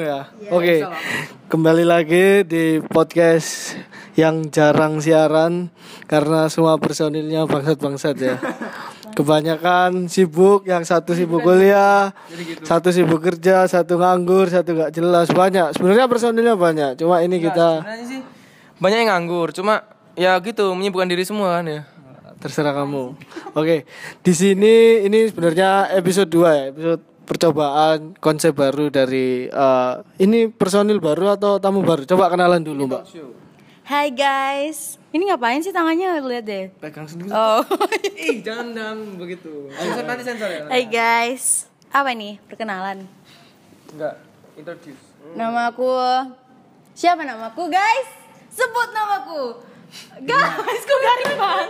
ya. Oke. Kembali lagi di podcast yang jarang siaran karena semua personilnya bangsat-bangsat ya. Kebanyakan sibuk, yang satu sibuk kuliah, satu sibuk kerja, satu nganggur, satu gak jelas banyak. Sebenarnya personilnya banyak, cuma ini kita Sebenarnya sih banyak yang nganggur, cuma ya gitu menyibukkan diri semua kan ya. terserah kamu. Oke, di sini ini sebenarnya episode 2 ya, episode percobaan konsep baru dari eh, ini personil baru atau tamu baru? Coba kenalan dulu, Mbak. Hai guys, ini ngapain sih tangannya lihat deh. Pegang sendiri. Oh, Ih, jangan jangan begitu. Sensor nanti sensor ya. hai guys, apa nih perkenalan? Enggak, introduce. Nama aku siapa namaku guys? Sebut namaku. Guys, kok garing banget?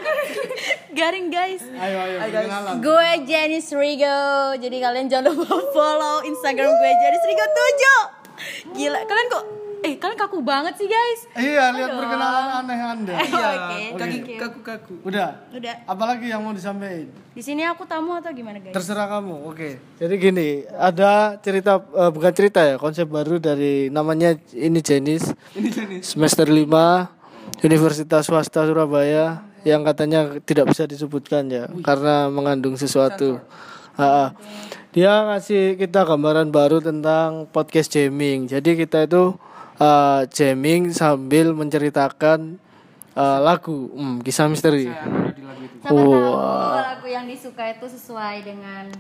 garing guys. Ayo ayo kenalan. Gue Janice Rigo. Jadi kalian jangan lupa follow Instagram gue Janice Rigo 7. Gila, kalian kok eh kalian kaku banget sih guys. Iya, lihat perkenalan aneh Anda. Oke, Kaki thank you. kaku-kaku. Udah. Udah. Apalagi yang mau disampaikan? Di sini aku tamu atau gimana guys? Terserah kamu. Oke. Jadi gini, ada cerita eh, bukan cerita ya, konsep baru dari namanya ini Jenis. Ini jenis. Semester 5 Universitas Swasta Surabaya yang katanya tidak bisa disebutkan ya karena mengandung sesuatu. Ha-ha. Dia ngasih kita gambaran baru tentang podcast jamming. Jadi kita itu eh, jamming sambil menceritakan eh, lagu, hmm, kisah misteri. Siapa tahu lagu yang disuka itu sesuai dengan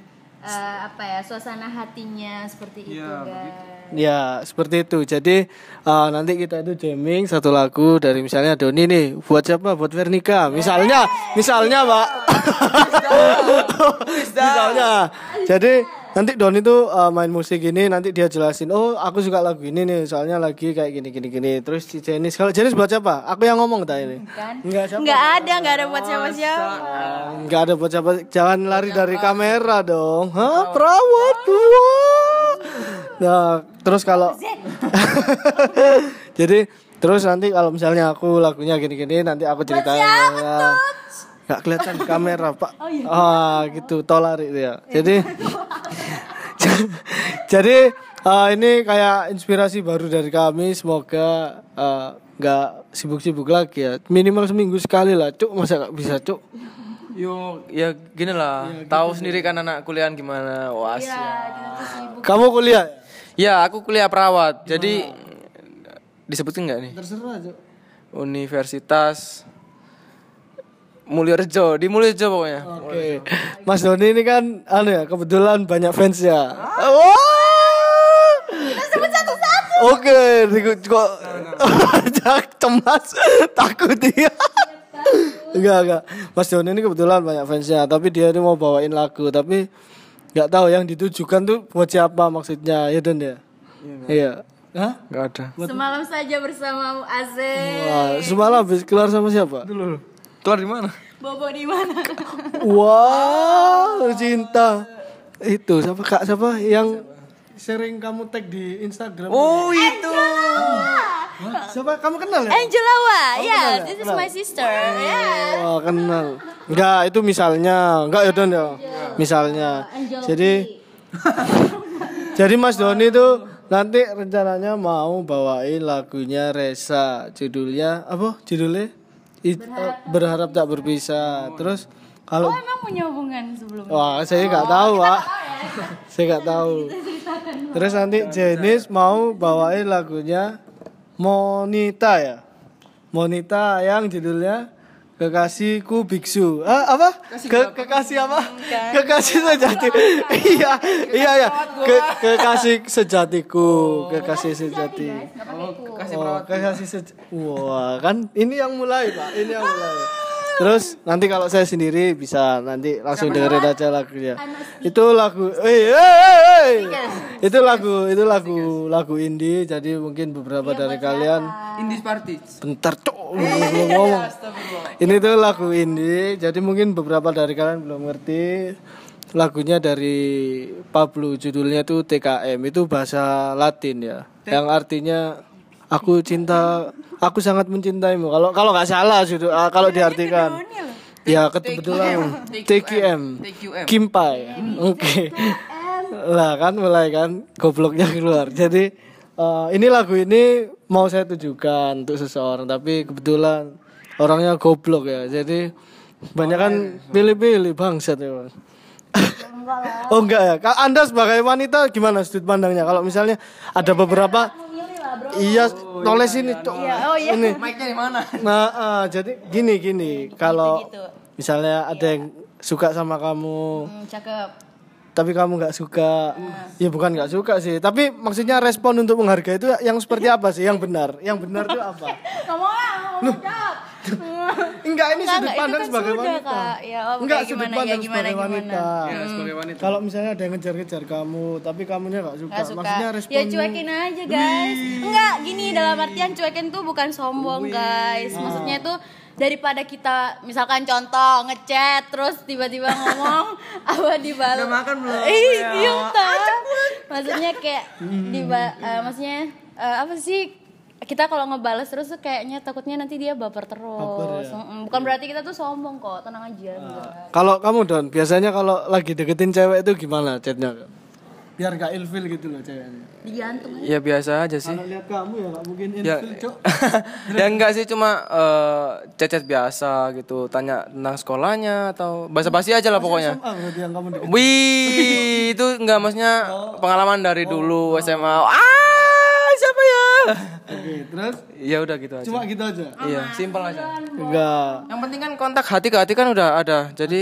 eh, apa ya suasana hatinya seperti itu guys. Ya, seperti itu. Jadi uh, nanti kita itu jamming satu lagu dari misalnya Doni nih, buat siapa? Buat Vernika. Misalnya, misalnya, Pak. misalnya. Jadi nanti Doni tuh uh, main musik ini nanti dia jelasin, "Oh, aku suka lagu ini nih, soalnya lagi kayak gini gini gini." Terus si Jenis, kalau Jenis buat siapa? Aku yang ngomong tadi ini. Enggak siapa? Nggak ada, nggak ada buat siapa-siapa. Enggak ada buat siapa. Jangan lari dari kamera dong. Hah? Perawat tua. Nah, terus kalau Jadi terus nanti kalau misalnya aku lagunya gini-gini nanti aku ceritain ya. Gak kelihatan di kamera, Pak. Ah, gitu, tolari itu ya. Jadi Jadi eh, ini kayak inspirasi baru dari kami. Semoga eh, nggak sibuk-sibuk lagi ya. Minimal seminggu sekali lah, cuk. Masa gak bisa, cuk? Yo, ya gini lah. Tahu sendiri kan anak kuliahan gimana. Wah, Ya. Kamu kuliah? Ya, aku kuliah perawat. Jadi disebutin nggak nih? Terserah, cuk. Universitas Mulyorejo, di Mulyorejo pokoknya. Oke. Mas Doni ini kan anu ya, kebetulan banyak fans ya. Wah! Oke, di- kok jangan cemas, takut dia. Enggak, enggak. Mas Doni ini kebetulan banyak fansnya, tapi dia ini mau bawain lagu, tapi nggak tahu yang ditujukan tuh buat siapa maksudnya, ya Don ya? Iya. Hah? Nggak ada. Semalam saja bersamamu Azek. Wah, semalam habis keluar sama siapa? Dulu. Keluar di mana? Bobo di mana? Wow, cinta. Itu siapa kak siapa yang sering kamu tag di Instagram? Oh, itu. Hah? siapa kamu kenal ya? Angela Wa. Ya, ya? this is Kenal? my sister. Ya. Oh, kenal. Enggak, itu misalnya. Enggak ya Don ya. Misalnya. Jadi Jadi Mas Doni tuh nanti rencananya mau bawain lagunya Reza. Judulnya apa? Judulnya It- eh, berharap tak berpisah. Terus kalau Oh, emang punya hubungan sebelumnya? Wah, saya nggak tahu, Pak. Saya nggak tahu. Terus nanti Jenis mau bawain lagunya Monita ya. Monita yang judulnya Kekasihku Biksu. Ah, apa? Ke kekasih apa? Kekasih sejati. iya, iya, iya. Ke kekasih sejatiku, kekasih sejati. Kasih Oh, kekasih sej- Wah, kan ini yang mulai, Pak. Ini yang mulai. Terus nanti kalau saya sendiri bisa nanti langsung dengerin aja lagunya. Itu lagu eh eh, eh, eh. Itu lagu itu lagu lagu indie. Jadi mungkin beberapa dari kalian. Indis Party. bentar cok. Belum ngomong. Ini tuh lagu indie. Jadi mungkin beberapa dari kalian belum ngerti lagunya dari Pablo judulnya tuh TKM itu bahasa Latin ya. Yang artinya aku cinta aku sangat mencintaimu. Kalau kalau nggak salah judul ah, kalau diartikan. ya kebetulan TQM. Kimpai. Oke. Lah kan mulai kan gobloknya keluar. Jadi eh, ini lagu ini mau saya tujukan untuk seseorang tapi kebetulan orangnya goblok ya. Jadi banyak kan pilih-pilih bangsat ya. Mas. oh enggak ya. Anda sebagai wanita gimana sudut pandangnya? Kalau misalnya ada beberapa Bro. Iya, tulis ini, Cok. Iya, oh iya. Ini. Mic-nya di mana? Nah, eh, jadi gini gini, kalau Gitu-gitu. misalnya ada yang suka sama kamu, Hmm, cakep. tapi kamu nggak suka, ya bukan nggak suka sih, tapi maksudnya respon untuk menghargai itu yang seperti apa sih? Yang benar, yang benar itu apa? Kamu lah, kamu jawab. Enggak, ini sudut itu pandang kan sebagai sudah, wanita. Kak. Ya, oh, Enggak, kayak sudut gimana, ya, pandang gimana, sebagai gimana. wanita. Ya, sebagai wanita. Kalau misalnya ada yang ngejar-ngejar kamu, tapi kamunya nggak suka, suka. maksudnya respon Ya cuekin aja guys. Enggak, gini dalam artian cuekin tuh bukan sombong guys. Maksudnya tuh daripada kita misalkan contoh ngechat terus tiba-tiba ngomong apa di Udah makan belum? Ih, Ya. iya. Maksudnya kayak di maksudnya eh, apa sih kita kalau ngebales terus tuh kayaknya takutnya nanti dia baper terus. ya? Mm-mm. Bukan berarti kita tuh sombong kok, tenang aja. enggak. Kalau kamu Don, biasanya kalau lagi deketin cewek itu gimana chatnya? Biar gak ilfil gitu loh ceweknya. Digantung. Ya biasa aja sih. Kalau lihat kamu ya gak mungkin Ya, ilfil, Cok. ya enggak sih cuma eh, chat-chat biasa gitu, tanya tentang sekolahnya atau basa-basi aja lah pokoknya. Berarti yang kamu deketin. Wih, itu enggak maksudnya pengalaman dari dulu SMA. Ah, ya? Oke, terus Ya udah gitu aja. cuma gitu aja. Iya, simpel aja. Enggak. Yang penting kan kontak hati ke hati kan udah ada. Jadi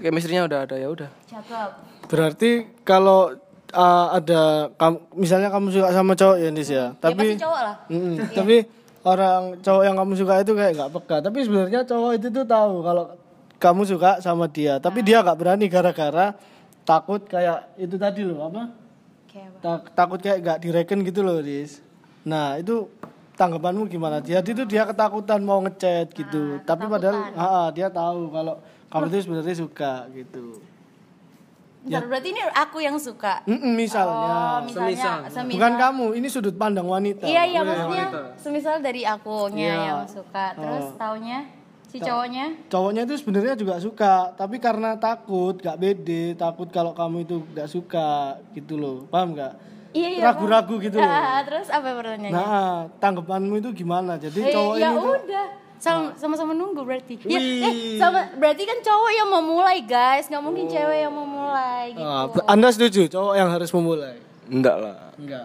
chemistry-nya udah ada ya udah. Cakep. Berarti kalau uh, ada kamu misalnya kamu suka sama cowok ya Nis ya, Ya tapi pasti cowok lah. Mm-mm. tapi orang cowok yang kamu suka itu kayak nggak peka. Tapi sebenarnya cowok itu tuh tahu kalau kamu suka sama dia, tapi dia nggak berani gara-gara takut kayak itu tadi loh apa? Kayak apa? Takut kayak nggak direken gitu loh, Ris. Nah, itu tanggapanmu gimana? Jadi itu dia ketakutan mau ngechat gitu. Tapi padahal ah, dia tahu kalau kamu itu sebenarnya suka gitu. Bentar, berarti ini aku yang suka. Mm-mm, misalnya. Oh, misalnya, semisal. Bukan kamu, ini sudut pandang wanita. Iya, iya maksudnya semisal dari akunya Iya. yang suka, terus Oh. taunya si cowoknya Cowoknya itu sebenarnya juga suka, tapi karena takut, gak pede, takut kalau kamu itu gak suka gitu loh. Paham gak? Iya, iya. Ragu-ragu gitu loh. Ah, terus apa pertanyaannya? Nah, tanggapanmu itu gimana? Jadi Eh, cowok ya ini udah. Sama- sama-sama nunggu berarti. Ya, eh, sama berarti kan cowok yang mau mulai, guys. nggak mungkin cewek yang mau mulai gitu. Ah, Anda setuju cowok yang harus memulai? Enggak lah. Enggak.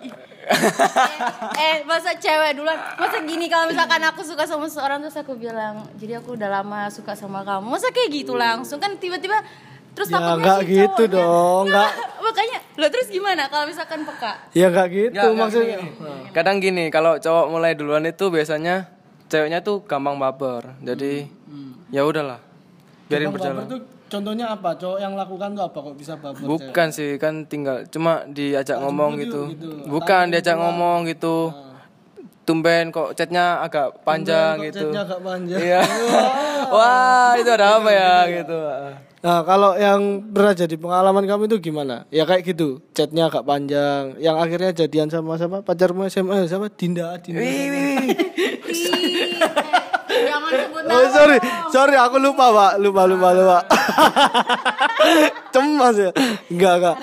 eh, masa cewek duluan? Masa gini kalau misalkan aku suka sama seorang terus aku bilang, "Jadi aku udah lama suka sama kamu." Masa kayak gitu langsung kan tiba-tiba terus Ya, takutnya nggak si gitu cowoknya- dong, nggak. Makanya, lo terus gimana kalau misalkan peka? Ya enggak gitu Nggak, nggak maksudnya. gini. Kadang gini, kalau cowok mulai duluan itu biasanya ceweknya tuh gampang baper. Jadi ya udahlah. Biarin Bang berjalan. baper tuh contohnya apa? Cowok yang lakukan tuh apa kok bisa baper? Bukan sih, kan tinggal cuma diajak ngomong gitu. gitu. Bukan diajak ngomong gitu. Tumben kok chatnya agak panjang kok gitu. chatnya agak panjang. Iya. Wah, itu ada apa ya gitu. Nah, kalau yang pernah jadi pengalaman kamu itu gimana? Ya kayak gitu, chatnya agak panjang. Yang akhirnya jadian sama sama pacarmu SMA sama Dinda, Dinda. Wih, wih, wih. Ih, eh, jangan sebut Oh, sorry, sorry, aku lupa, Pak. Lupa, lupa, lupa. Cemas ya? Enggak, enggak.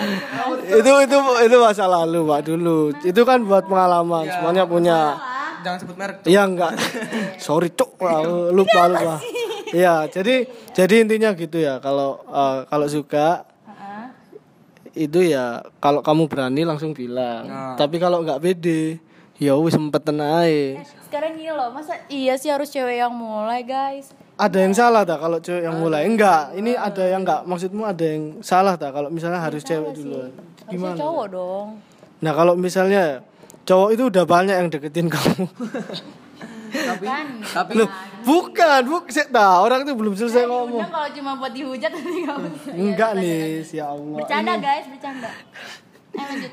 Itu itu itu masa lalu, Pak, dulu. Itu kan buat pengalaman, semuanya punya. Jangan sebut merek. Iya enggak. Sorry, Cuk. Aku lupa, lupa. Iya, jadi jadi intinya gitu ya. Kalau eh, kalau suka itu ya kalau kamu berani langsung bilang. Tapi kalau nggak pede, ya wis sempet ae. Sekarang gini loh, masa iya sih harus cewek yang mulai, guys? Ada yang salah tak kalau cewek yang mulai? Enggak, ini ada yang enggak. Maksudmu ada yang salah tak kalau misalnya harus cewek duluan? Harusnya cowok dong. Nah, kalau misalnya cowok itu udah banyak yang deketin kamu. Kan? Tapi Loh, bukan, bukan. Nah, orang itu belum selesai ngomong. Udah kalau cuma buat dihujat nanti. Enggak nih, ya Allah. Bercanda, guys, bercanda. Eh, lanjut.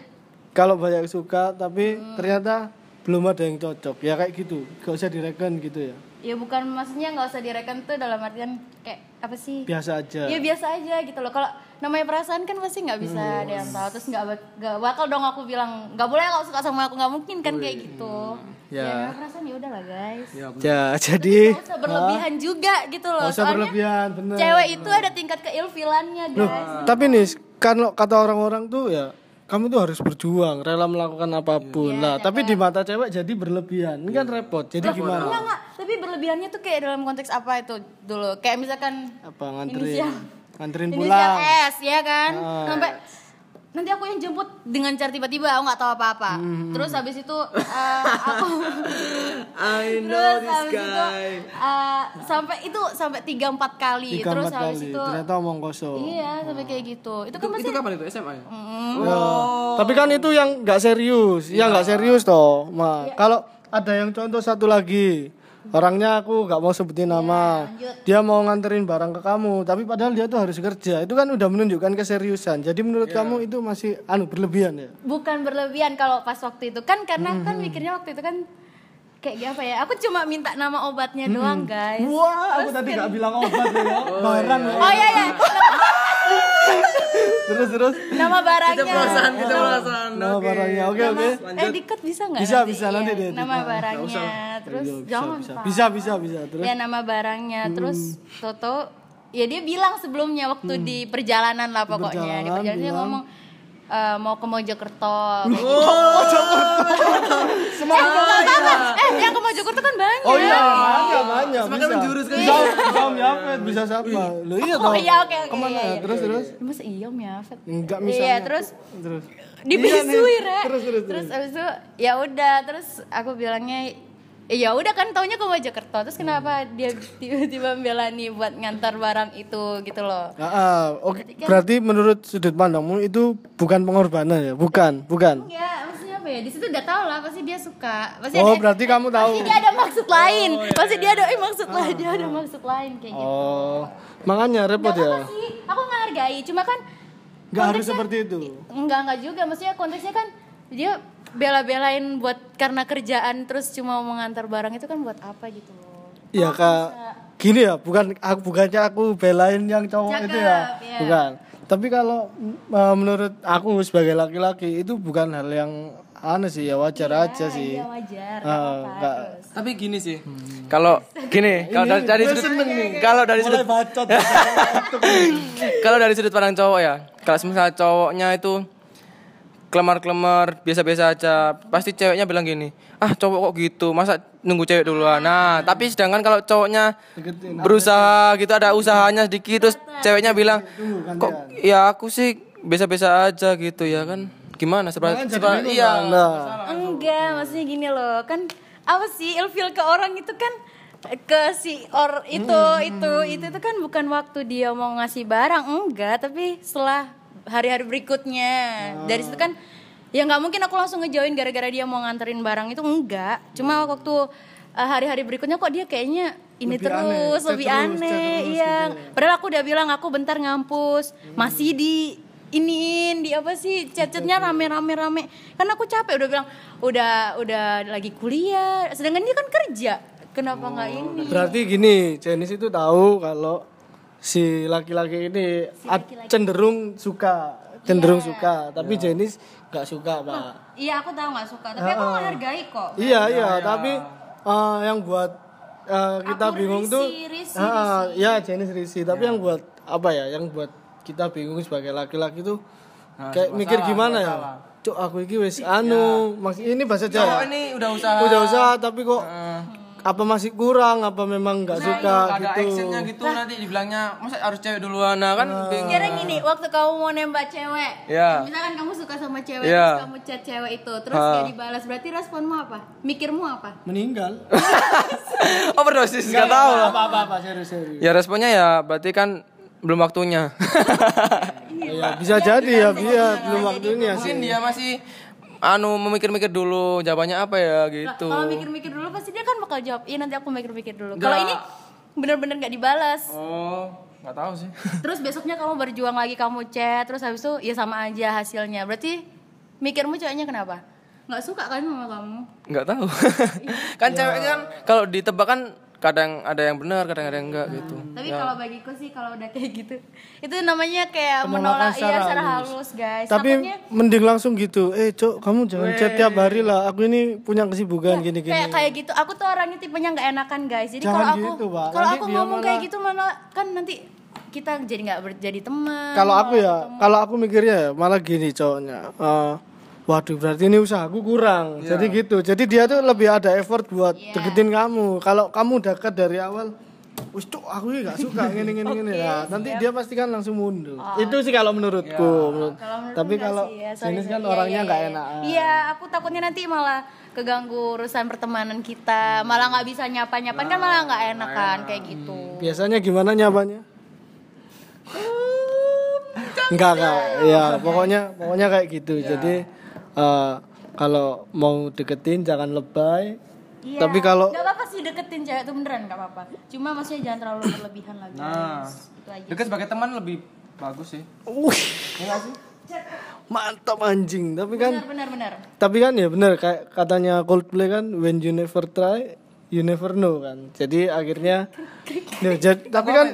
Kalau banyak suka tapi ternyata belum ada yang cocok. Ya kayak gitu. Gak usah direken gitu ya. Ya bukan maksudnya nggak usah direken tuh dalam artian kayak apa sih? Biasa aja. Ya biasa aja gitu loh. Kalau namanya perasaan kan pasti nggak bisa ada yang tahu. Terus nggak bak- nggak bakal dong aku bilang nggak boleh kalau suka sama aku nggak mungkin kan kayak gitu. Ya. Ya, perasaan ya udahlah guys. Ya, jadi Nggak usah berlebihan juga gitu loh. Gak usah Soalnya berlebihan, bener. cewek itu ada tingkat keilfilannya Loh, guys. tapi nih kan kata orang-orang tuh ya kamu tuh harus berjuang, rela melakukan apa pun. lah, tapi di mata cewek jadi berlebihan. Ini kan repot. Jadi Enggak, gimana? enggak. Tapi berlebihannya tuh kayak dalam konteks apa itu dulu? Kayak misalkan Apa nganterin? Inisial. Nganterin inisial pulang. S ya kan? Ah. Sampai nanti aku yang jemput dengan cara tiba-tiba aku nggak tahu apa-apa. Hmm. Terus habis itu eh, aku I terus habis itu eh, sampai itu sampai tiga empat kali. Tiga terus empat habis kali. itu Ternyata omong kosong. iya sampai kayak gitu. Itu kan Itu, masih itu kapan itu SMA ya? Ya. Tapi kan itu yang nggak serius, yang nggak serius toh. Ma, kalau ada yang contoh satu lagi, orangnya aku nggak mau sebutin nama. Dia mau nganterin barang ke kamu, tapi padahal dia tuh harus kerja. Itu kan udah menunjukkan keseriusan. Jadi menurut kamu itu masih anu berlebihan ya? bukan berlebihan kalau pas waktu itu kan karena Hmm, kan mikirnya waktu itu kan kayak apa ya aku cuma minta nama obatnya Hmm, doang guys Wah, aku tadi nggak bilang obat ya, barang. ya. oh iya iya Terus terus. nama barangnya Perasaan kita perasaan. Nama barangnya, oke oke. eh dikat bisa nggak Bisa, nanti? bisa, Iya, nanti deh, nama barangnya terus Iya, bisa, jangan bisa. Pak. bisa bisa bisa terus Hmm. ya nama barangnya terus Toto ya dia bilang sebelumnya waktu di perjalanan lah pokoknya di perjalanan perjalanan dia bilang. ngomong eh, mau ke Mojokerto. Kayak gitu. semangat eh yang ke Mojokerto kan banyak. Oh iya banyak banyak Semakin bisa. menjurus kan. Om Yafet bisa siapa? Lo iya oh toh iya oke oke ke mana? iya, iya. terus terus? Masa iya Om Yafet? enggak misalnya Iya, terus terus. dibisui, Iya. Re. terus terus Terus. abis itu ya udah, terus aku bilangnya "Eh, ya udah kan taunya ke Mojokerto. Terus kenapa dia tiba-tiba membela nih buat ngantar barang itu gitu loh. Ah, ah, oke berarti menurut sudut pandangmu itu bukan pengorbanan ya bukan bukan Ya, maksudnya apa ya? Di situ udah tahu lah, pasti dia suka. Pasti oh ada, berarti kamu tahu pasti dia ada maksud lain. Pasti dia ada eh, maksud lain, dia ada maksud lain kayak gitu. oh makanya repot Gak ya sih, aku ngehargai. Cuma kan nggak harus konteksnya- seperti itu Enggak enggak juga, maksudnya konteksnya kan dia bela-belain buat karena kerjaan terus cuma mau mengantar barang itu kan buat apa gitu loh. Iya kak, gini ya, bukan aku bukannya aku belain yang cowok Cakep, itu ya, iya. bukan. Tapi kalau mm, uh, menurut aku sebagai laki-laki itu bukan hal yang aneh sih ya wajar aja sih. Iya wajar, apa-apa nggak- terus. Tapi gini sih. Kalau gini, kalau dari, dari sudut kalau dari sudut kalau dari sudut pandang cowok ya, kalau misalnya cowoknya itu kelemar-kelemar biasa-biasa aja, pasti ceweknya bilang gini, ah cowok kok gitu, masa nunggu cewek duluan. Nah, tapi sedangkan kalau cowoknya berusaha gitu ada usahanya sedikit terus ceweknya bilang, kok ya aku sih biasa-biasa aja gitu ya kan, gimana seperti iya. kan? Nah, Enggak, maksudnya gini loh, kan apa sih ilfil ke orang itu kan ke si or itu Hmm. itu itu itu kan bukan waktu dia mau ngasih barang enggak tapi setelah hari-hari berikutnya. Ah. dari situ kan ya nggak mungkin aku langsung ngejoin gara-gara dia mau nganterin barang itu enggak. Cuma waktu uh, hari-hari berikutnya kok dia kayaknya ini Lebih aneh, terus chat lebih terus, aneh terus iya. gitu ya. padahal aku udah bilang aku bentar ngampus masih di iniin di apa sih chat-chatnya rame-rame rame kan aku capek udah bilang udah udah lagi kuliah. Sedangkan dia kan kerja. Kenapa nggak Oh, ini? Berarti gini, Jenis itu tahu kalau si laki-laki ini ad- cenderung suka, cenderung suka, tapi Jenis nggak suka pak. iya aku tahu nggak suka tapi aku menghargai kok Iya iya, tapi eh, yang buat eh, kita Aku bingung risih, tuh, risih, Ah, ya jenis risi. Tapi yang buat apa ya? Yang buat kita bingung sebagai laki-laki tuh kayak mikir gimana ya? Cuk aku iki wis anu, maksud ini bahasa Cowok Jawa. ini udah usaha. Udah usaha tapi kok apa masih kurang? Apa memang nggak suka Nah, ada gitu? actionnya gitu nanti dibilangnya masa harus cewek duluan nah kan bingung. Kira gini, waktu kamu mau nembak cewek, Iya. misalkan kamu suka sama cewek, Iya. terus kamu chat cewek itu, terus Ha. dia dibalas, berarti responmu apa? Mikirmu apa? Meninggal. Overdosis nggak tahu lah. Apa apa apa serius serius. Ya responnya ya berarti kan belum waktunya. Ya, bisa jadi ya, iya belum waktunya sih. Mungkin dia masih anu memikir-mikir dulu jawabannya apa ya gitu. Kalau mikir-mikir dulu pasti dia kan bakal jawab, iya nanti aku mikir-mikir dulu. Kalau ini bener-bener nggak dibalas. Oh, nggak tahu sih. Terus besoknya kamu berjuang lagi kamu chat, terus habis itu ya sama aja hasilnya. Berarti mikirmu ceweknya kenapa? Nggak suka kan sama kamu? Nggak tahu. kan cewek kan kalau ditebak kan kadang ada yang benar, kadang ada yang enggak gitu. Tapi kalau bagiku sih kalau udah kayak gitu, itu namanya kayak menolak iya secara halus. halus, guys. Tapi Takutnya mending langsung gitu. Eh, Cok, kamu jangan chat tiap hari lah. Aku ini punya kesibukan gini-gini. kayak kayak gitu. Aku tuh orangnya tipenya nggak enakan, guys. Jadi kalau aku gitu, kalau aku ngomong kayak malah- gitu malah kan nanti kita jadi nggak ber- jadi teman Kalau aku ya, kalau aku mikirnya ya malah gini cowoknya. eh, waduh berarti ini usahaku kurang. Jadi gitu. Jadi dia tuh lebih ada effort buat Iya. deketin kamu. Kalau kamu dekat dari awal, wis cuk aku ini gak suka gini gini gini. Nah, nanti dia pasti kan langsung mundur. Itu sih kalau menurutku. Menurut- Oh. Kalau menurutku Tapi kalau sih ya, sorry, jenis kan. Iya, orangnya iya, nggak iya. enak. Iya, aku takutnya nanti malah keganggu urusan pertemanan kita, malah nggak bisa nyapa-nyapan kan malah nggak enak kan kayak gitu. Biasanya gimana nyapanya? Enggak enggak. Ya, pokoknya pokoknya kayak gitu. Jadi eh, kalau mau deketin jangan lebay. Iya. Tapi kalau nggak apa-apa sih deketin cewek itu beneran nggak apa-apa. Cuma maksudnya jangan terlalu berlebihan lagi. Nah, Itu aja. dekat sebagai teman lebih bagus sih. Wih, mantap anjing. Tapi kan Benar benar benar. tapi kan ya bener kayak katanya Coldplay kan when you never try you never know kan. Jadi akhirnya Nah, jad- tapi kan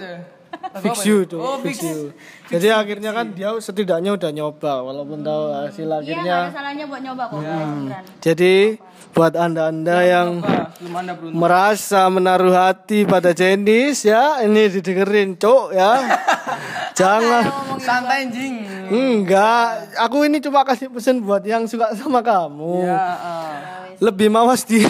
fix you tuh, Oh, fix fix. you. Jadi akhirnya kan dia setidaknya udah nyoba walaupun tahu hasil Iya akhirnya. ada salahnya buat nyoba kok beneran. Jadi buat anda-anda yang Apa? Belum anda merasa menaruh hati pada jenis ya ini didengerin cok ya jangan Santai anjing. enggak aku ini cuma kasih pesan buat yang suka sama kamu Ya, ah. lebih mawas dia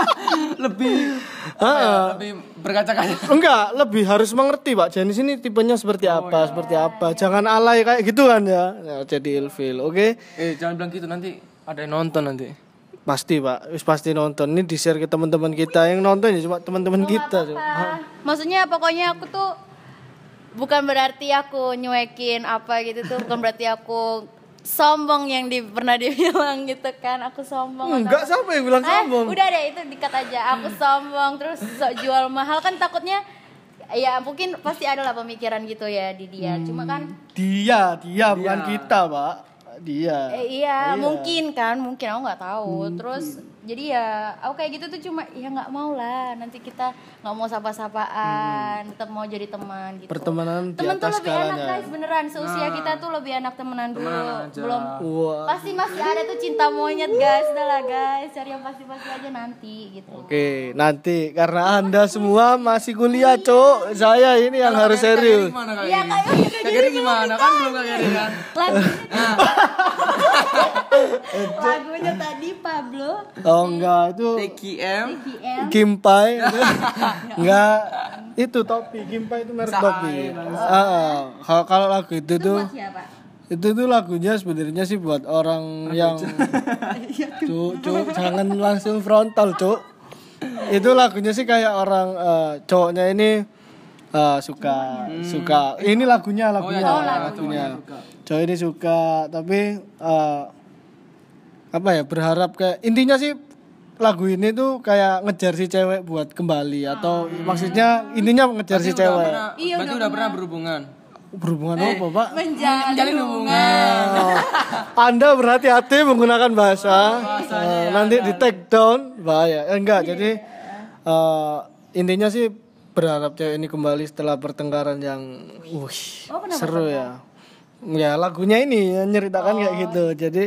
lebih Ah, lebih berkaca-kaca. enggak lebih harus mengerti pak. Jenis ini tipenya seperti apa seperti apa. Jangan alay kayak gitu kan ya, Ya, jadi ilfil oke? Eh, jangan bilang gitu. Nanti ada yang nonton nanti. pasti pak. Wis pasti nonton. Ini di share ke teman-teman kita. Yang nonton ya cuma teman-teman kita Cok. Ah, maksudnya pokoknya aku tuh bukan berarti aku nyuekin apa gitu tuh. Bukan berarti aku sombong yang di, pernah dibilang gitu kan aku sombong atau enggak siapa yang bilang Eh, sombong udah deh itu dikat aja. Aku sombong terus sok jual mahal kan takutnya ya mungkin pasti ada lah pemikiran gitu ya di dia. Cuma kan Dia, dia bukan kita, Pak. Dia. eh, iya, mungkin kan, mungkin aku nggak tahu. Terus jadi ya aku kayak gitu tuh cuma ya nggak mau lah. Nanti kita nggak mau sapa-sapaan, tetap mau jadi teman gitu. Pertemanan di Temen tuh lebih enak guys beneran seusia kita tuh lebih enak temenan dulu. Belum Wah. pasti masih ada tuh cinta monyet guys, udah lah guys, cari yang pasti-pasti aja nanti gitu. Oke, nanti karena Anda semua masih kuliah, Cok. Saya ini yang harus serius. Iya Giri? kayak kayak gimana? Kan belum Kak Giri kan? lagunya, lagunya tadi Pablo. Oh, enggak, itu TKM. KM Kimpai. enggak, itu topi. Kimpai itu merek topi. Ah, kalau kalau lagu itu tuh itu tuh lagunya sebenarnya sih buat orang yang cuk cuk jangan langsung frontal cuk. Itu lagunya sih kayak orang eh, cowoknya ini eh, suka suka. Ini lagunya lagunya lagunya. cowok ini suka tapi eh, apa ya berharap kayak intinya sih lagu ini tuh kayak ngejar si cewek buat kembali atau maksudnya intinya ngejar si cewek. Iya, Berarti udah pernah. berhubungan. berhubungan apa pak? menjalin hubungan. Oh, Anda berhati-hati menggunakan bahasa. Eh, nanti di take down bahaya. Eh, enggak, jadi eh, intinya sih berharap cewek ini kembali setelah pertengkaran yang wih, seru ya. Ya lagunya ini yang nyeritakan kayak gitu. Jadi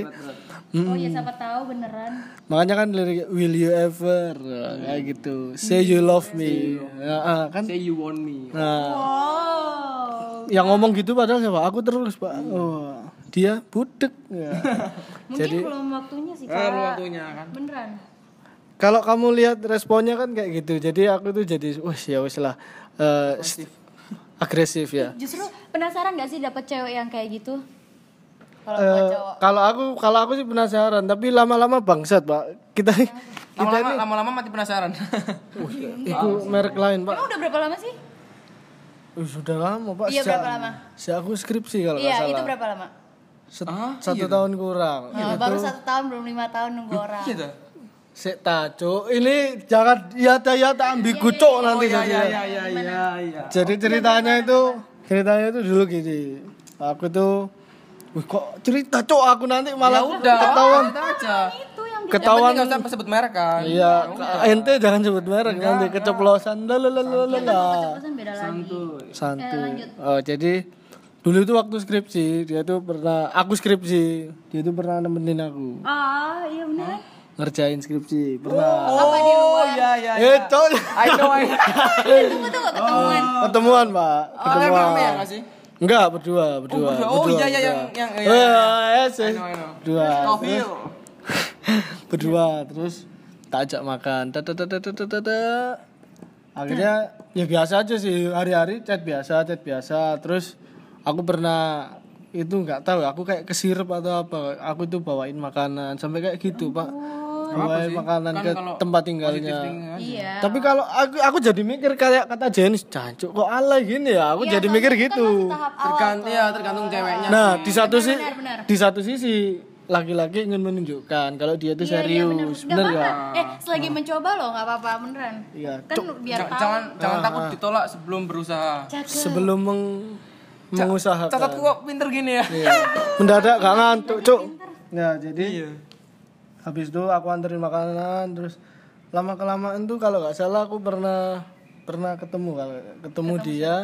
oh ya siapa tahu beneran makanya kan lirik will you ever Nah, kayak gitu. Say you love me. Ya, ah, kan Say you want me. nah oh yang ngomong gitu padahal siapa? Aku terus, Pak. Oh, dia budek. Ya. mungkin belum waktunya sih Eh, belum waktunya kan. beneran Kalau kamu lihat responnya kan kayak gitu. Jadi aku tuh jadi wes ya wes lah. Eh, st- agresif ya. justru penasaran gak sih dapet cewek yang kayak gitu kalau Eh, cowok kalau aku kalau aku sih penasaran, tapi lama-lama bangsat, Pak. Kita Lama-lama lama-lama mati penasaran. itu merek lain, Pak. emang udah berapa lama sih Uh, sudah lama, Pak. Iya, Sejak- berapa lama? sejak aku skripsi kalau iya salah. itu berapa lama Set- satu tahun kurang. Oh, baru satu tahun belum lima tahun nunggu orang Gitu. Sik ta, Cuk. Ini jangan ya ya tak ambigu cuk nanti jadi. iya iya iya. Jadi ceritanya itu ceritanya itu dulu gini. Aku tuh Wih kok cerita cok aku nanti malah Ya Udah, ketahuan aja. itu ketahuan nggak usah sebut merek kan. Iya, ente jangan sebut merek nanti keceplosan lalalala. pesan beda lagi Santuy. Oh, jadi dulu itu waktu skripsi, dia tuh pernah aku skripsi, dia tuh pernah nemenin aku. ah iya beneran ngerjain skripsi pernah Apa di luar? iya iya. eh cok I know I know. Tunggu tunggu ketemuan. ketemuan pak Oh, ketemuan rame ya sih? Enggak berdua berdua berdua. Oh, iya, iya, yang- berdua. yang- Eh, iya, iya. yes, yes. I know, I know. berdua. Terus berdua terus tak ajak makan akhirnya ya biasa aja sih hari-hari chat biasa chat biasa terus aku pernah itu nggak tahu aku kayak kesirep atau apa aku tuh bawain makanan sampai kayak gitu pak bawain makanan Kan ke tempat tinggalnya. Iya. tapi kalau aku aku jadi mikir kayak kata Jenis cancuk kok alay gini ya aku Iya, jadi mikir itu kan gitu Tergantung ya, tergantung ceweknya. nah di satu sih di satu sisi laki-laki ingin menunjukkan kalau dia tuh Iya, iya, bener. serius Nggak bener ya Eh, selagi mencoba loh, nggak apa-apa beneran. Iya, Kan biar Jangan tahu. jangan, jangan Ah, takut ditolak sebelum berusaha. Cakep. sebelum meng- mengusahakan Catatku kok pinter gini ya. Iya. mendadak gak ngantuk cuk ya jadi Iya. Habis itu aku anterin makanan terus lama kelamaan tuh kalau nggak salah aku pernah pernah ketemu kalau ketemu dia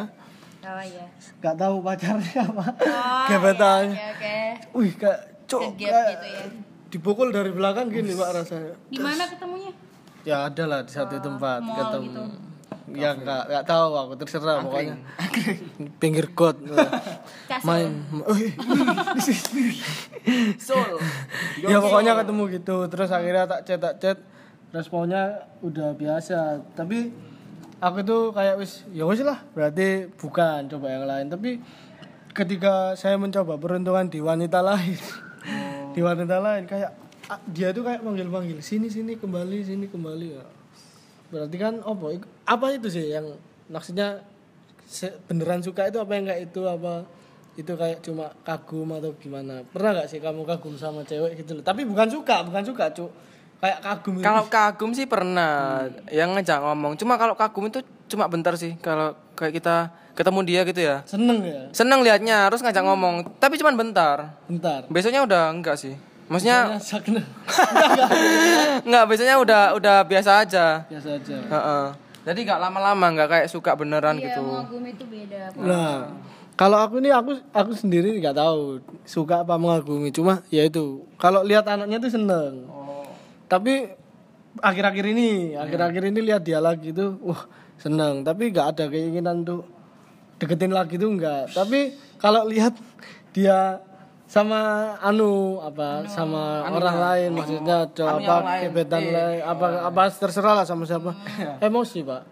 Oh iya. nggak tahu pacarnya apa Oh, gebetannya iya, Oke, oke. wih kayak cuk Kegap kayak gitu ya. dipukul dari belakang gini pak rasanya Di mana ketemunya? ya ada lah di satu tempat mall ketemu gitu. Ya nggak nggak tahu aku terserah pokoknya. Pinggir got Kasur. main oh, iya. Soul. ya pokoknya ketemu gitu terus akhirnya tak chat tak chat. Responnya udah biasa. Tapi aku tuh kayak wis ya wis lah berarti bukan coba yang lain. Tapi ketika saya mencoba peruntungan di wanita lain di wanita lain kayak ah, dia tuh kayak manggil manggil sini sini kembali sini kembali. Ya berarti kan apa ik- apa itu sih yang maksudnya beneran suka itu apa yang kayak itu apa itu kayak cuma kagum atau gimana pernah gak sih kamu kagum sama cewek gitu loh tapi bukan suka bukan suka cuk kayak kagum. Kalau kagum sih pernah yang ngajak ngomong. Cuma kalau kagum itu cuma bentar sih. Kalau kayak kita ketemu dia gitu ya. seneng ya Seneng liatnya, harus ngajak ngomong. Tapi cuma bentar. bentar Besoknya udah enggak sih. Maksudnya enggak, biasanya udah udah biasa aja. biasa aja Heeh. Jadi nggak lama-lama nggak kayak suka beneran Iya, gitu. mengagumi itu beda. Nah, kalau aku ini aku aku sendiri nggak tahu suka apa mengagumi. Cuma ya itu kalau lihat anaknya tuh seneng. Tapi akhir-akhir ini, akhir-akhir ini lihat dia lagi tuh, wah seneng. Tapi nggak ada keinginan tuh deketin lagi tuh nggak. Tapi kalau lihat dia sama anu apa sama orang lain maksudnya cowok Anunya apa lain. gebetan Iya. lain apa apa terserah lah sama siapa emosi pak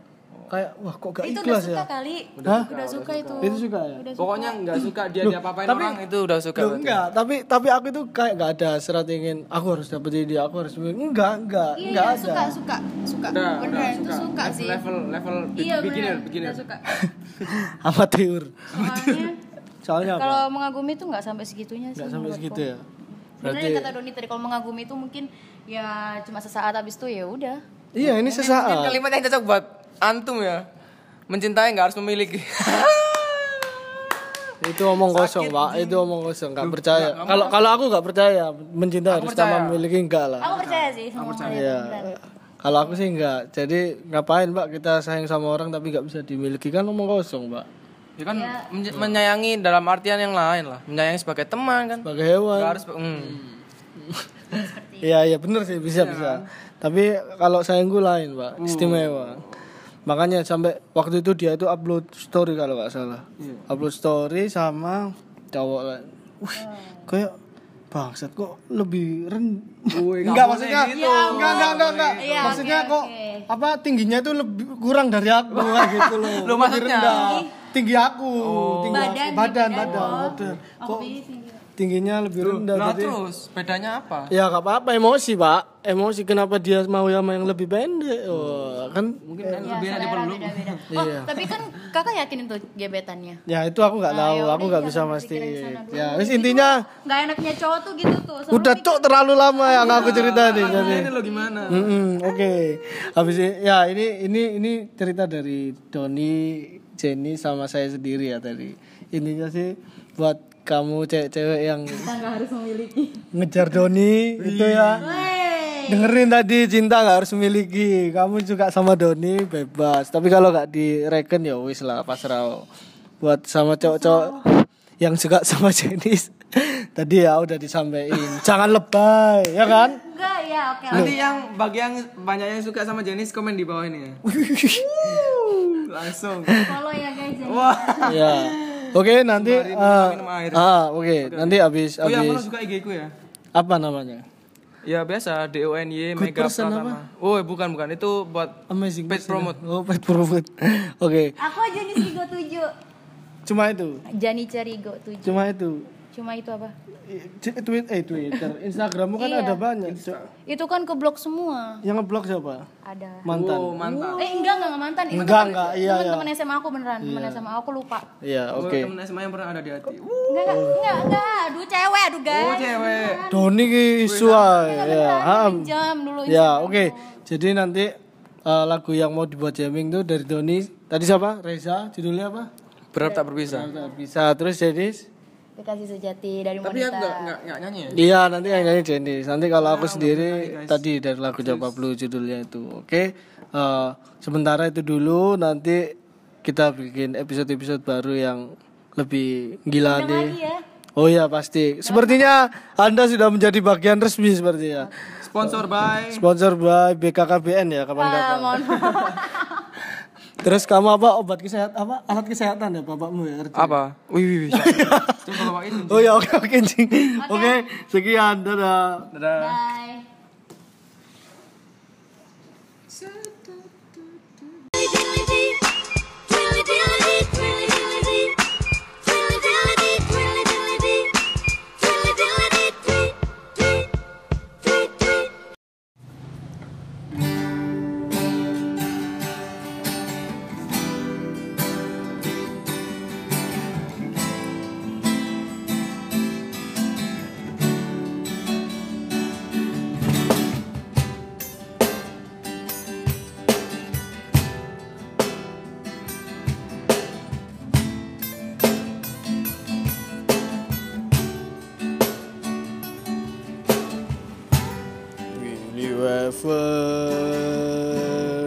kayak wah kok gak Itu udah ikhlas suka ya kali. Hah? Udah suka itu. itu suka ya Pokoknya nggak suka dia diapa-apain tapi- orang itu udah suka. Loh, enggak, tapi tapi aku itu kayak gak ada serat ingin aku harus dapetin dia, aku harus enggak, enggak, Iya, enggak iya, ada. suka, suka, suka. Udah, udah Beneran itu suka Level- sih. Level level Iya, beginner, beginner. Udah suka. Amatir. Soalnya Soalnya apa? kalau mengagumi itu nggak sampai segitunya sih. Enggak sampai segitu ya. Berarti yang kata Doni tadi kalau mengagumi itu mungkin ya cuma sesaat habis itu ya udah. iya ini Mungkin sesaat. kalimat yang cocok buat antum ya. Mencintai nggak harus memiliki. Itu omong kosong, Pak. Itu omong kosong, enggak percaya. Kalau kalau aku enggak percaya, mencinta harus percaya. tanpa memiliki enggak lah. Aku percaya sih sama kalian. Iya. Kalau aku sih enggak. Jadi ngapain, Pak, kita sayang sama orang tapi enggak bisa dimiliki kan omong kosong, Pak. Ya kan menye- menyayangi dalam artian yang lain lah. Menyayangi sebagai teman kan. Sebagai hewan. Harus hmm. Iya iya bener sih bisa bisa. Tapi kalau sayangku lain pak, istimewa. Makanya sampai waktu itu dia itu upload story kalau nggak salah. Upload story sama cowok lain. Wih, kayak bangsat kok lebih ren enggak maksudnya gitu. enggak enggak enggak enggak Iya, maksudnya oke, kok oke. apa tingginya itu lebih kurang dari aku kayak gitu loh Lebih maksudnya? rendah. Tinggi aku tinggi Badan, aku. badan gitu kan? badan Oh. badan Aku kok tingginya lebih rendah jadi terus bedanya apa? Ya gak apa-apa emosi pak Emosi kenapa dia mau sama yang lebih pendek oh, Kan Mungkin kan Ya, lebih enak selera dipeluk. beda-beda. Oh, Iya. tapi kan kakak yakin itu gebetannya. Ya itu aku gak Nah, tahu yaudah, Aku gak jangan bisa dulu. Ya wis intinya Nggak enaknya cowok tuh gitu tuh. selalu Udah cok terlalu lama yang aku cerita nih jadi Ini lo gimana? Oke Habis Ya ini ini ini cerita dari Doni Jenny sama saya sendiri ya tadi Intinya sih Buat kamu cewek-cewek yang Kita nggak harus memiliki. ngejar Doni Itu ya Wey. Dengerin tadi cinta nggak harus memiliki. Kamu juga sama Doni bebas. Tapi kalau nggak direken ya wis lah pasrah. Buat sama cowok-cowok yang suka sama jenis tadi ya udah disampaikan. Jangan lebay, ya kan? Enggak ya. oke. Nanti yang bagi yang banyak yang suka sama Jenis komen di bawah ini ya. Langsung. Follow ya guys. ya. Wah. ya. Oke, nanti Sembari ah, minum air. ah, oke. Nanti habis Oh ya, suka IG ku ya? apa namanya? Ya biasa D O N Y Good Mega person Pratama. Oh, bukan bukan itu buat Amazing Pet promote. Oh, pet promote. Oke. Aku Jani Cerigo 7. Cuma itu. Jani Cerigo 7. Cuma itu. Cuma itu apa? Tweet eh Twitter, Instagrammu kan Iya. ada banyak. Cok. Itu kan keblok semua. Yang ngeblok siapa? Ada. Mantan. Oh, mantap. Eh enggak enggak enggak mantan. Itu Enggak, teman- enggak, iya, iya. Teman SMA aku beneran, teman SMA aku lupa. Iya, Oh, oke. temen SMA yang pernah ada di hati. Uh, Enggak enggak enggak enggak, aduh cewek aduh guys. Oh, cewek. Doni ki isu ae. Ya, ham. Jam dulu. Ya, oke. Jadi nanti eh, lagu yang mau dibuat jamming tuh dari Doni. Tadi siapa? Reza. Judulnya apa? Berharap tak berpisah. Bisa terus Jenis. Kekasih sejati dari Tapi wanita. aku enggak enggak nyanyi ya. Iya, nanti yang nyanyi Jenis. Nanti kalau aku sendiri tadi dari lagu Japa Blue judulnya itu. Oke. Eh, sementara itu dulu nanti kita bikin episode-episode baru yang lebih gila nih. lagi ya. Oh iya pasti. Sepertinya Anda sudah menjadi bagian resmi sepertinya. Sponsor by Sponsor by BKKBN ya Ah, kapan-kapan. mohon maaf. Terus kamu apa obat kesehatan apa alat kesehatan ya bapakmu ya kerja? apa? Wih, wih, wih. Coba bawa ini. Oh ya oke oke Cing. Oke sekian dadah. Dadah. Bye.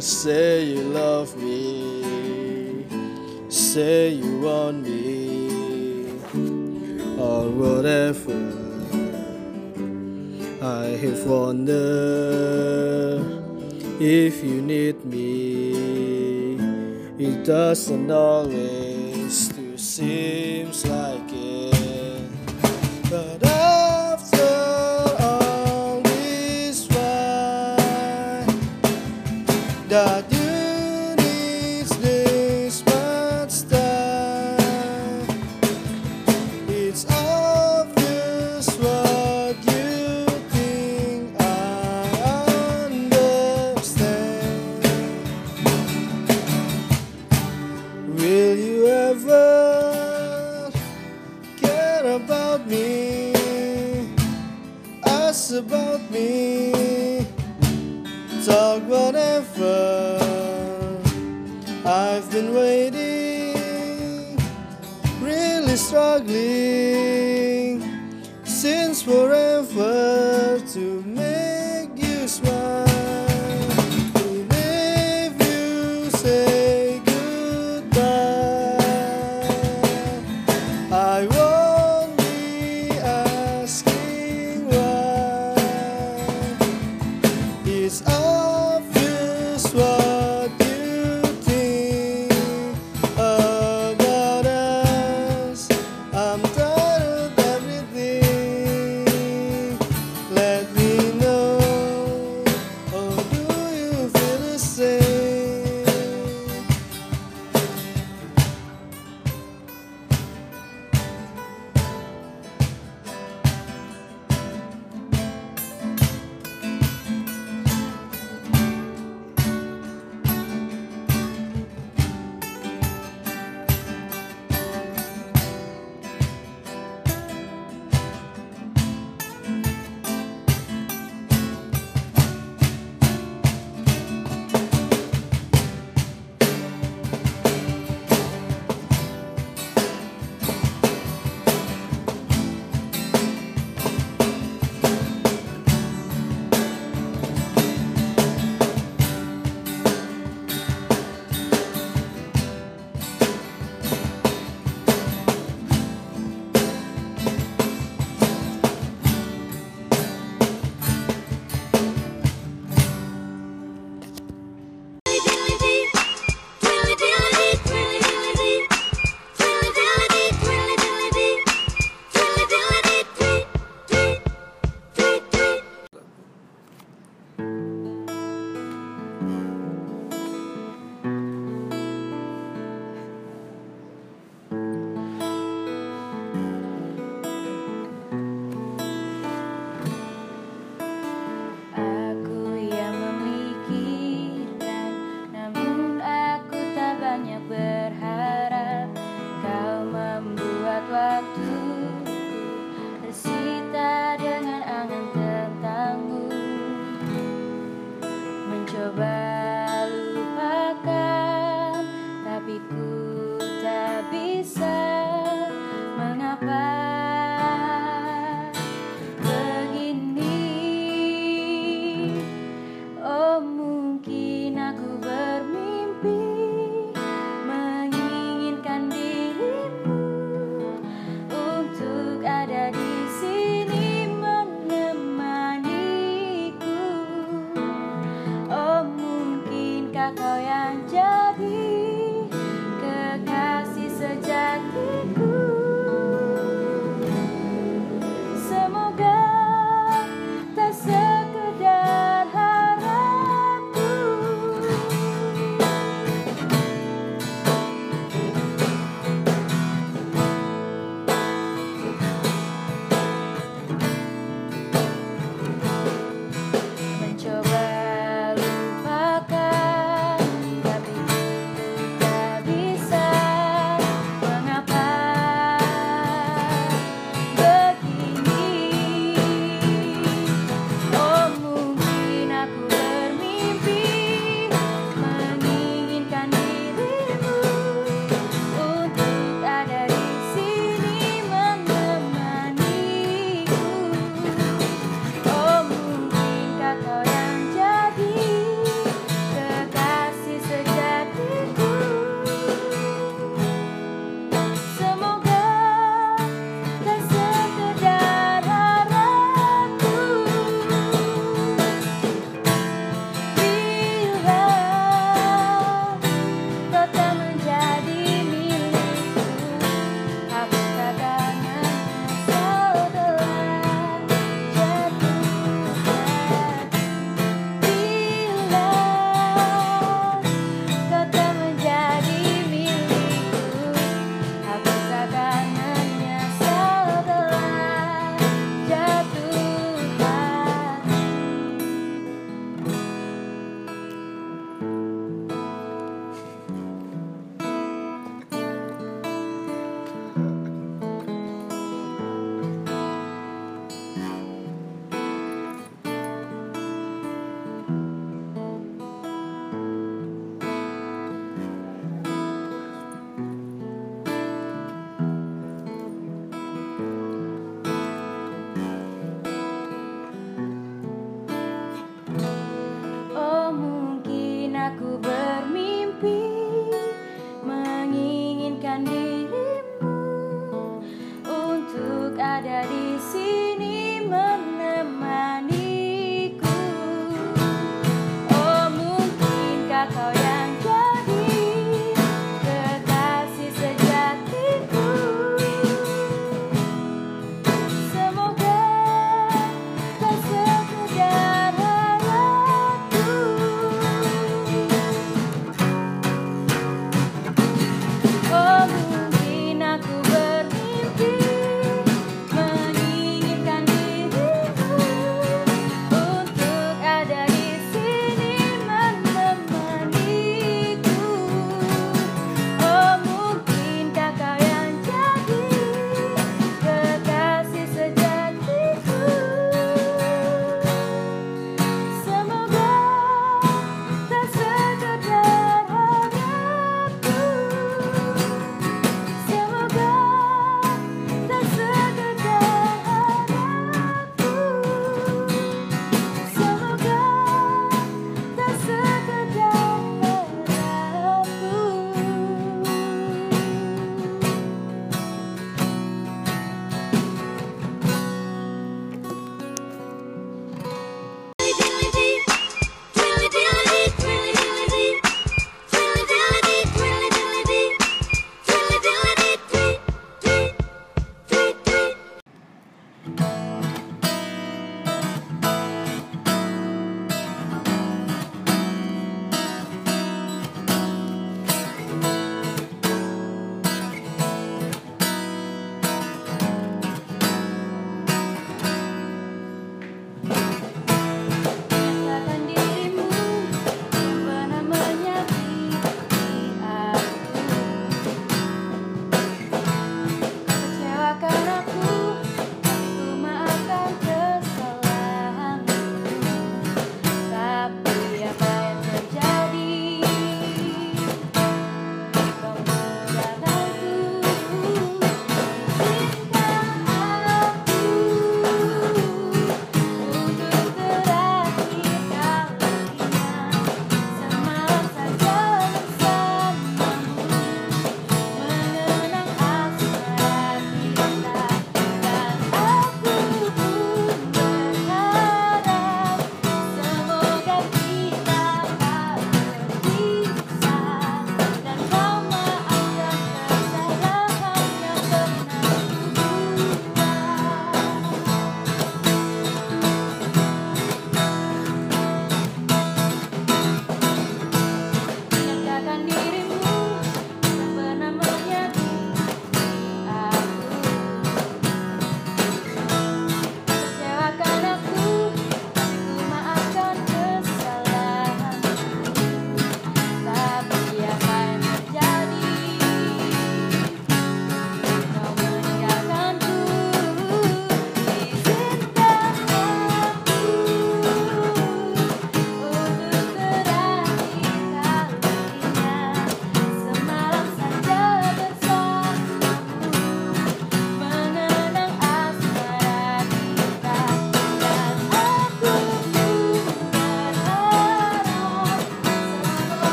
Say you love me? Say you want me or whatever. I have wondered if you need me. It doesn't always do seems I've been waiting, really struggling since forever to make